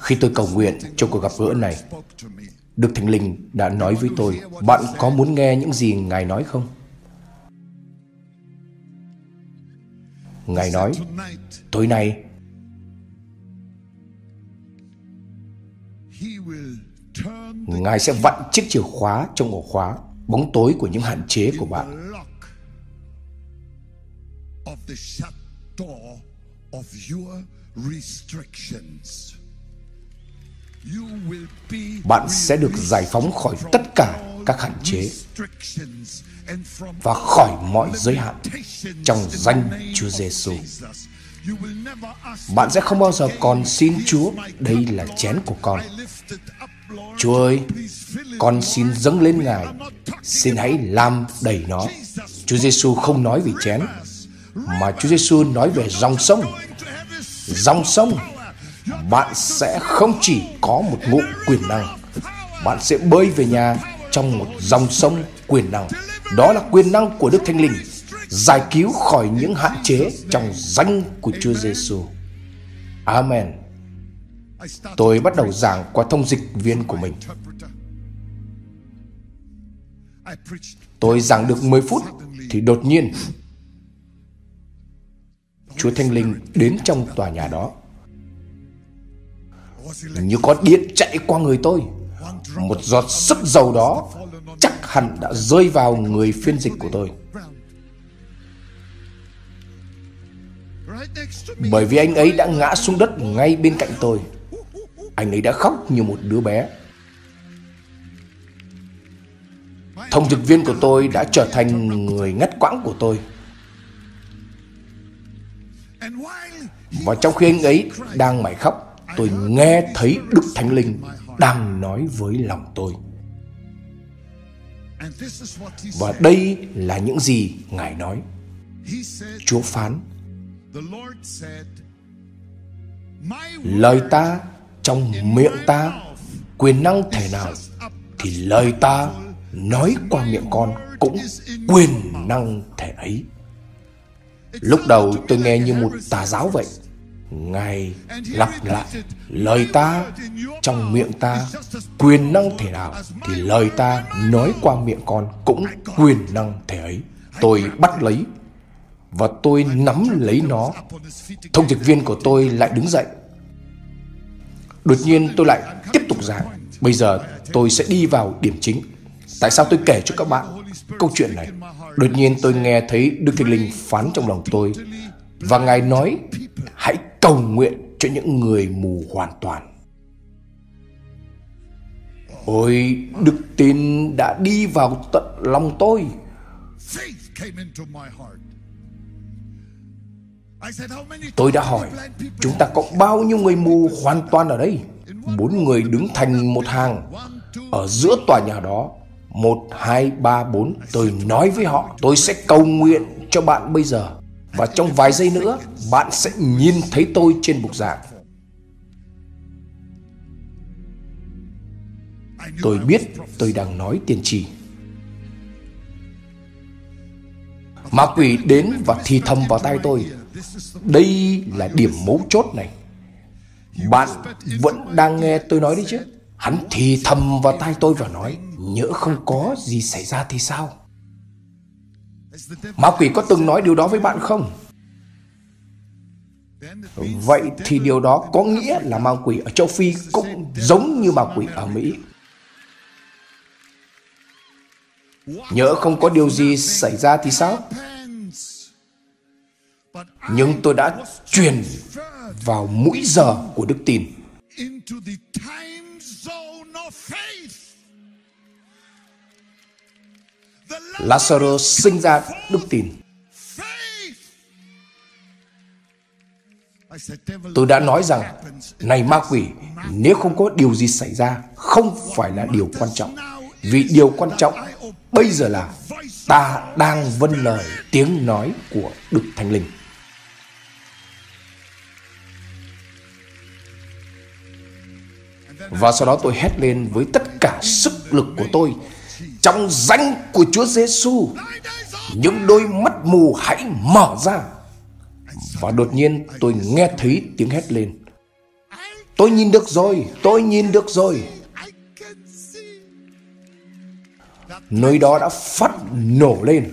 Khi tôi cầu nguyện trong cuộc gặp gỡ này, Đức Thánh Linh đã nói với tôi, bạn có muốn nghe những gì Ngài nói không? Ngài nói, tối nay Ngài sẽ vặn chiếc chìa khóa trong ổ khóa bóng tối của những hạn chế của bạn. Bạn sẽ được giải phóng khỏi tất cả các hạn chế và khỏi mọi giới hạn trong danh Chúa Giêsu. Bạn sẽ không bao giờ còn xin Chúa, đây là chén của con. Chúa ơi, con xin dâng lên Ngài, xin hãy làm đầy nó. Chúa Giêsu không nói về chén, mà Chúa Giêsu nói về dòng sông. Dòng sông, bạn sẽ không chỉ có một ngụ quyền năng, bạn sẽ bơi về nhà trong một dòng sông quyền năng. Đó là quyền năng của Đức Thánh Linh, giải cứu khỏi những hạn chế trong danh của Chúa Giêsu. Amen. Tôi bắt đầu giảng qua thông dịch viên của mình. Tôi giảng được 10 phút thì đột nhiên Chúa Thanh Linh đến trong tòa nhà đó. Như có điện chạy qua người tôi. Một giọt sức dầu đó chắc hẳn đã rơi vào người phiên dịch của tôi. Bởi vì anh ấy đã ngã xuống đất ngay bên cạnh tôi. Anh ấy đã khóc như một đứa bé. Thông dịch viên của tôi đã trở thành người ngắt quãng của tôi. Và trong khi anh ấy đang mải khóc, tôi nghe thấy Đức Thánh Linh đang nói với lòng tôi. Và đây là những gì Ngài nói. Chúa phán, Lời ta trong miệng ta quyền năng thể nào thì lời ta nói qua miệng con cũng quyền năng thể ấy. Lúc đầu tôi nghe như một tà giáo vậy. Ngài lặp lại, lời ta trong miệng ta, quyền năng thể nào thì lời ta nói qua miệng con cũng quyền năng thể ấy. Tôi bắt lấy và tôi nắm lấy nó. Thông dịch viên của tôi lại đứng dậy. Đột nhiên tôi lại tiếp tục giảng. Bây giờ tôi sẽ đi vào điểm chính. Tại sao tôi kể cho các bạn câu chuyện này? Đột nhiên tôi nghe thấy Đức Thánh Linh phán trong lòng tôi và Ngài nói hãy cầu nguyện cho những người mù hoàn toàn. Ôi, đức tin đã đi vào tận lòng tôi. Tôi đã hỏi, chúng ta có bao nhiêu người mù hoàn toàn ở đây? Bốn người đứng thành một hàng ở giữa tòa nhà đó. Một, hai, ba, bốn. Tôi nói với họ, tôi sẽ cầu nguyện cho bạn bây giờ. Và trong vài giây nữa, bạn sẽ nhìn thấy tôi trên bục giảng. Tôi biết tôi đang nói tiên tri Ma quỷ đến và thì thầm vào tai tôi đây là điểm mấu chốt này. Bạn vẫn đang nghe tôi nói đi chứ? Hắn thì thầm vào tai tôi và nói, nhỡ không có gì xảy ra thì sao? Ma quỷ có từng nói điều đó với bạn không? Vậy thì điều đó có nghĩa là ma quỷ ở châu Phi cũng giống như ma quỷ ở Mỹ. Nhỡ không có điều gì xảy ra thì sao? nhưng tôi đã truyền vào mũi giờ của đức tin. Lazarus sinh ra đức tin. Tôi đã nói rằng, này ma quỷ, nếu không có điều gì xảy ra, không phải là điều quan trọng. Vì điều quan trọng bây giờ là ta đang vâng lời tiếng nói của Đức Thánh Linh. Và sau đó tôi hét lên với tất cả sức lực của tôi trong danh của Chúa Giêsu, Những đôi mắt mù hãy mở ra Và đột nhiên tôi nghe thấy tiếng hét lên Tôi nhìn được rồi, tôi nhìn được rồi. Nơi đó đã phát nổ lên.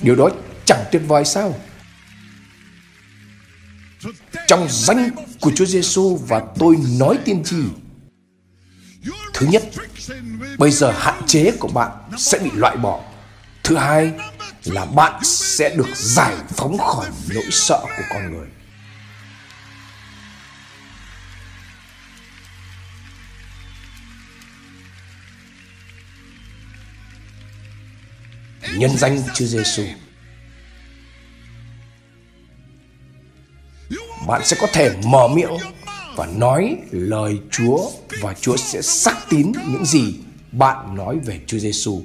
Điều đó chẳng tuyệt vời sao? Trong danh của Chúa Giêsu và tôi nói tiên tri. Thứ nhất, bây giờ hạn chế của bạn sẽ bị loại bỏ. Thứ hai là bạn sẽ được giải phóng khỏi nỗi sợ của con người. Nhân danh Chúa Giêsu. Bạn sẽ có thể mở miệng và nói lời Chúa và Chúa sẽ xác tín những gì bạn nói về Chúa Giêsu.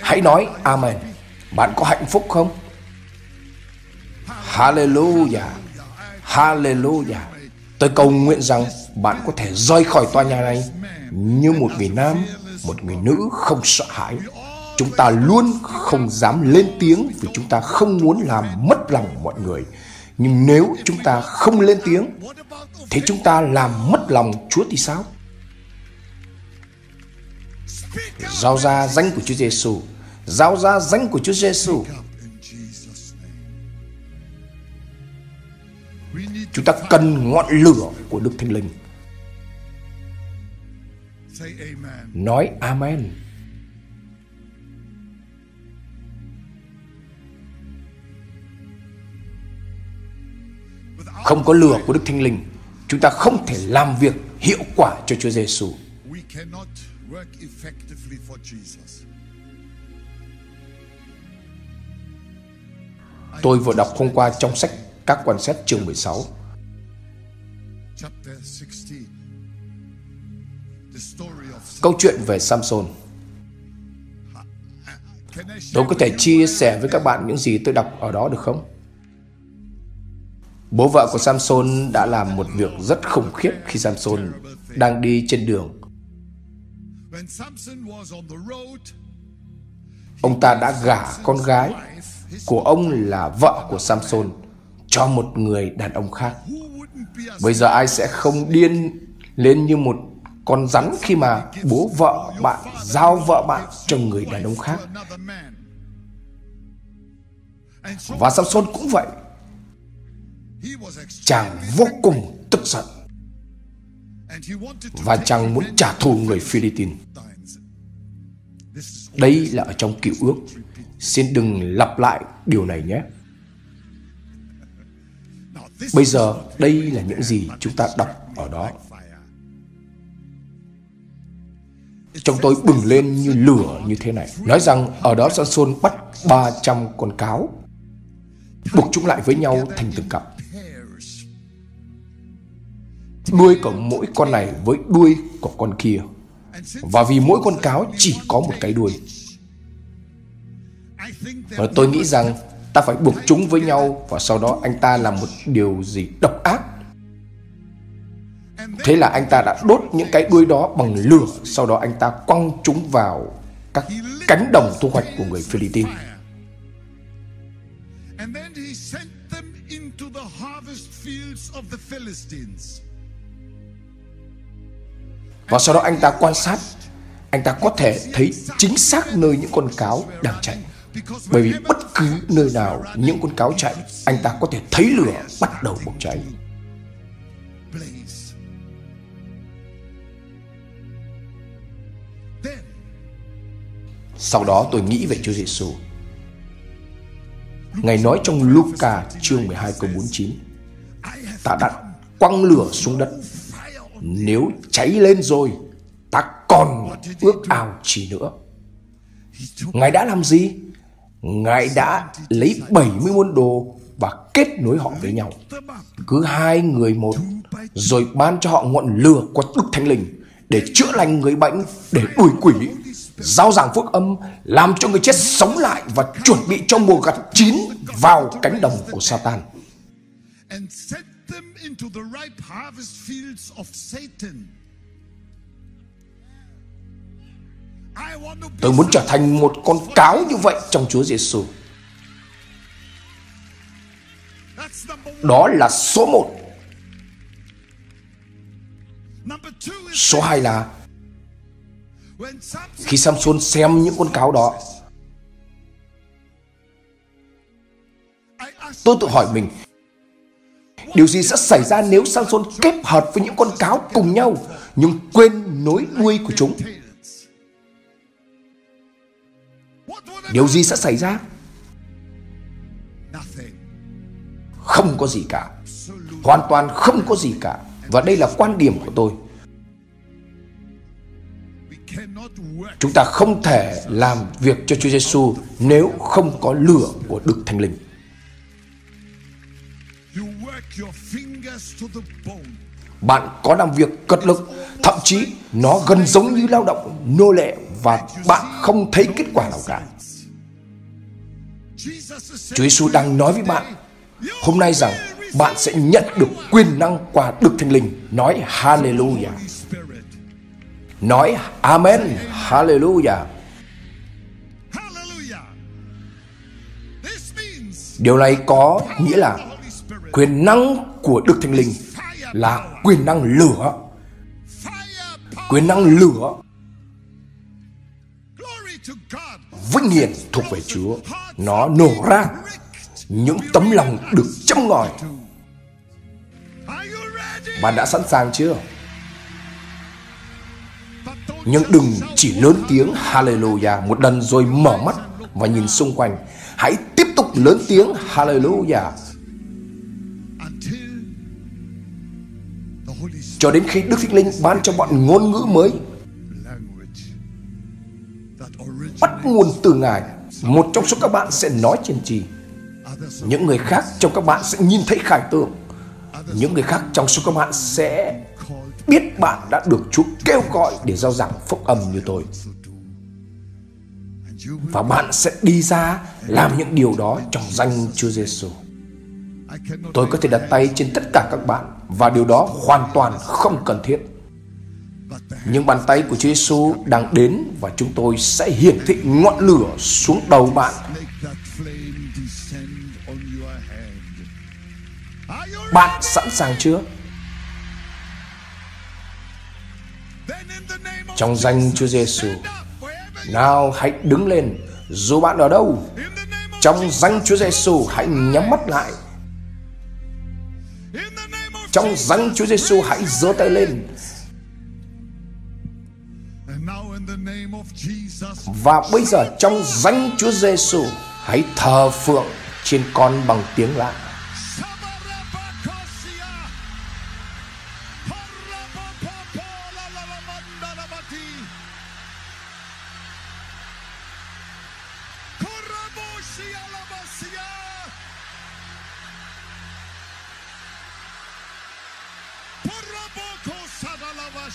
Hãy nói Amen. Bạn có hạnh phúc không? Hallelujah. Hallelujah. Tôi cầu nguyện rằng bạn có thể rời khỏi tòa nhà này như một người nam, một người nữ không sợ hãi. Chúng ta luôn không dám lên tiếng vì chúng ta không muốn làm mất lòng mọi người. Nhưng nếu chúng ta không lên tiếng, thế chúng ta làm mất lòng Chúa thì sao? Giao ra danh của Chúa Giêsu, giao ra danh của Chúa Giêsu. Chúng ta cần ngọn lửa của Đức Thánh Linh. Nói Amen. Không có lửa của Đức Thánh Linh, chúng ta không thể làm việc hiệu quả cho Chúa Giêsu. Tôi vừa đọc hôm qua trong sách các quan xét chương 16. Câu chuyện về Samson. Tôi có thể chia sẻ với các bạn những gì tôi đọc ở đó được không? Bố vợ của Samson đã làm một việc rất khủng khiếp khi Samson đang đi trên đường. Ông ta đã gả con gái của ông là vợ của Samson cho một người đàn ông khác. Bây giờ ai sẽ không điên lên như một con rắn khi mà bố vợ bạn giao vợ bạn cho người đàn ông khác. Và Samson cũng vậy. Chàng vô cùng tức giận và chàng muốn trả thù người Philippines. Đây là ở trong cựu ước. Xin đừng lặp lại điều này nhé. Bây giờ đây là những gì chúng ta đọc ở đó. Trong tôi bừng lên như lửa như thế này. Nói rằng ở đó Samson bắt 300 con cáo, buộc chúng lại với nhau thành từng cặp. Đuôi của mỗi con này với đuôi của con kia. Và vì mỗi con cáo chỉ có một cái đuôi. Và tôi nghĩ rằng ta phải buộc chúng với nhau và sau đó anh ta làm một điều gì độc ác thế là anh ta đã đốt những cái đuôi đó bằng lửa, sau đó anh ta quăng chúng vào các cánh đồng thu hoạch của người Philippines và sau đó anh ta quan sát anh ta có thể thấy chính xác nơi những con cáo đang chạy bởi vì bất cứ nơi nào những con cáo chạy, anh ta có thể thấy lửa bắt đầu bốc cháy. Sau đó tôi nghĩ về Chúa Giêsu. Ngài nói trong Luca chương 12 câu 49 Ta đã quăng lửa xuống đất nếu cháy lên rồi Ta còn ước ao chi nữa Ngài đã làm gì? Ngài đã lấy 70 môn đồ và kết nối họ với nhau. Cứ hai người một, rồi ban cho họ ngọn lửa của Đức Thánh Linh để chữa lành người bệnh, để đuổi quỷ, giao giảng phước âm, làm cho người chết sống lại và chuẩn bị cho mùa gặt chín vào cánh đồng của Satan. Tôi muốn trở thành một con cáo như vậy trong Chúa Giêsu. Đó là số một. Số hai là khi Samson xem những con cáo đó Tôi tự hỏi mình Điều gì sẽ xảy ra nếu Samson kết hợp với những con cáo cùng nhau, Nhưng quên nối đuôi của chúng? Điều gì sẽ xảy ra? Không có gì cả. Hoàn toàn không có gì cả. Và đây là quan điểm của tôi. Chúng ta không thể làm việc cho Chúa Giêsu nếu không có lửa của Đức Thánh Linh. Bạn có làm việc cật lực, thậm chí nó gần giống như lao động nô lệ và bạn không thấy kết quả nào cả. Chúa Giêsu đang nói với bạn hôm nay rằng bạn sẽ nhận được quyền năng qua Đức Thánh Linh. Nói Hallelujah. Nói Amen, Hallelujah. Điều này có nghĩa là quyền năng của Đức Thánh Linh là quyền năng lửa. Quyền năng lửa vinh hiển thuộc về Chúa. Nó nổ ra những tấm lòng được châm ngòi. Bạn đã sẵn sàng chưa? Nhưng đừng chỉ lớn tiếng Hallelujah một lần rồi mở mắt và nhìn xung quanh. Hãy tiếp tục lớn tiếng Hallelujah. Cho đến khi Đức Thánh Linh ban cho bạn ngôn ngữ mới, bắt nguồn từ Ngài. Một trong số các bạn sẽ nói trên trì. Những người khác trong các bạn sẽ nhìn thấy khải tượng. Những người khác trong số các bạn sẽ biết bạn đã được Chúa kêu gọi để giao giảng phúc âm như tôi. Và bạn sẽ đi ra làm những điều đó trong danh Chúa Giêsu. Tôi có thể đặt tay trên tất cả các bạn và điều đó hoàn toàn không cần thiết. Nhưng bàn tay của Chúa Giêsu đang đến và chúng tôi sẽ hiển thị ngọn lửa xuống đầu bạn. Bạn sẵn sàng chưa? Trong danh Chúa Giêsu, nào hãy đứng lên dù bạn ở đâu. Trong danh Chúa Giêsu hãy nhắm mắt lại. Trong danh Chúa Giêsu hãy giơ tay lên. Và bây giờ trong danh Chúa Giêsu hãy thờ phượng trên con bằng tiếng lạ.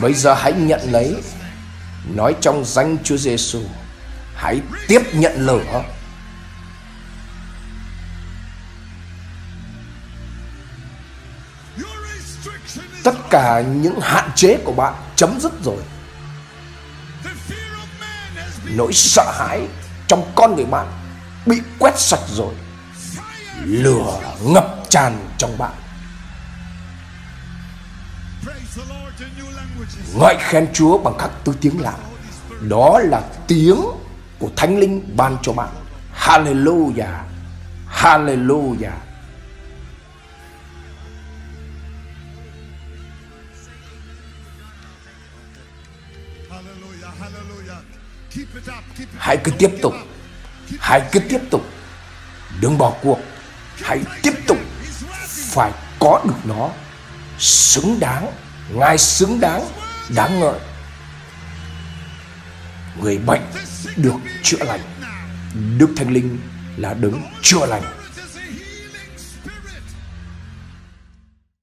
Bây giờ hãy nhận lấy. Nói trong danh Chúa Giêsu Hãy tiếp nhận lửa. Tất cả những hạn chế của bạn chấm dứt rồi. Nỗi sợ hãi trong con người bạn Bị quét sạch rồi. Lửa ngập tràn trong bạn Ngợi khen Chúa bằng các tư tiếng lạ. Đó là tiếng của Thánh Linh ban cho bạn. Hallelujah. Hallelujah. Hãy cứ tiếp tục. Hãy cứ tiếp tục. Đừng bỏ cuộc. Hãy tiếp tục. Phải có được nó xứng đáng, ngài xứng đáng đáng ngợi. Người bệnh được chữa lành, đức thánh linh là đấng chữa lành.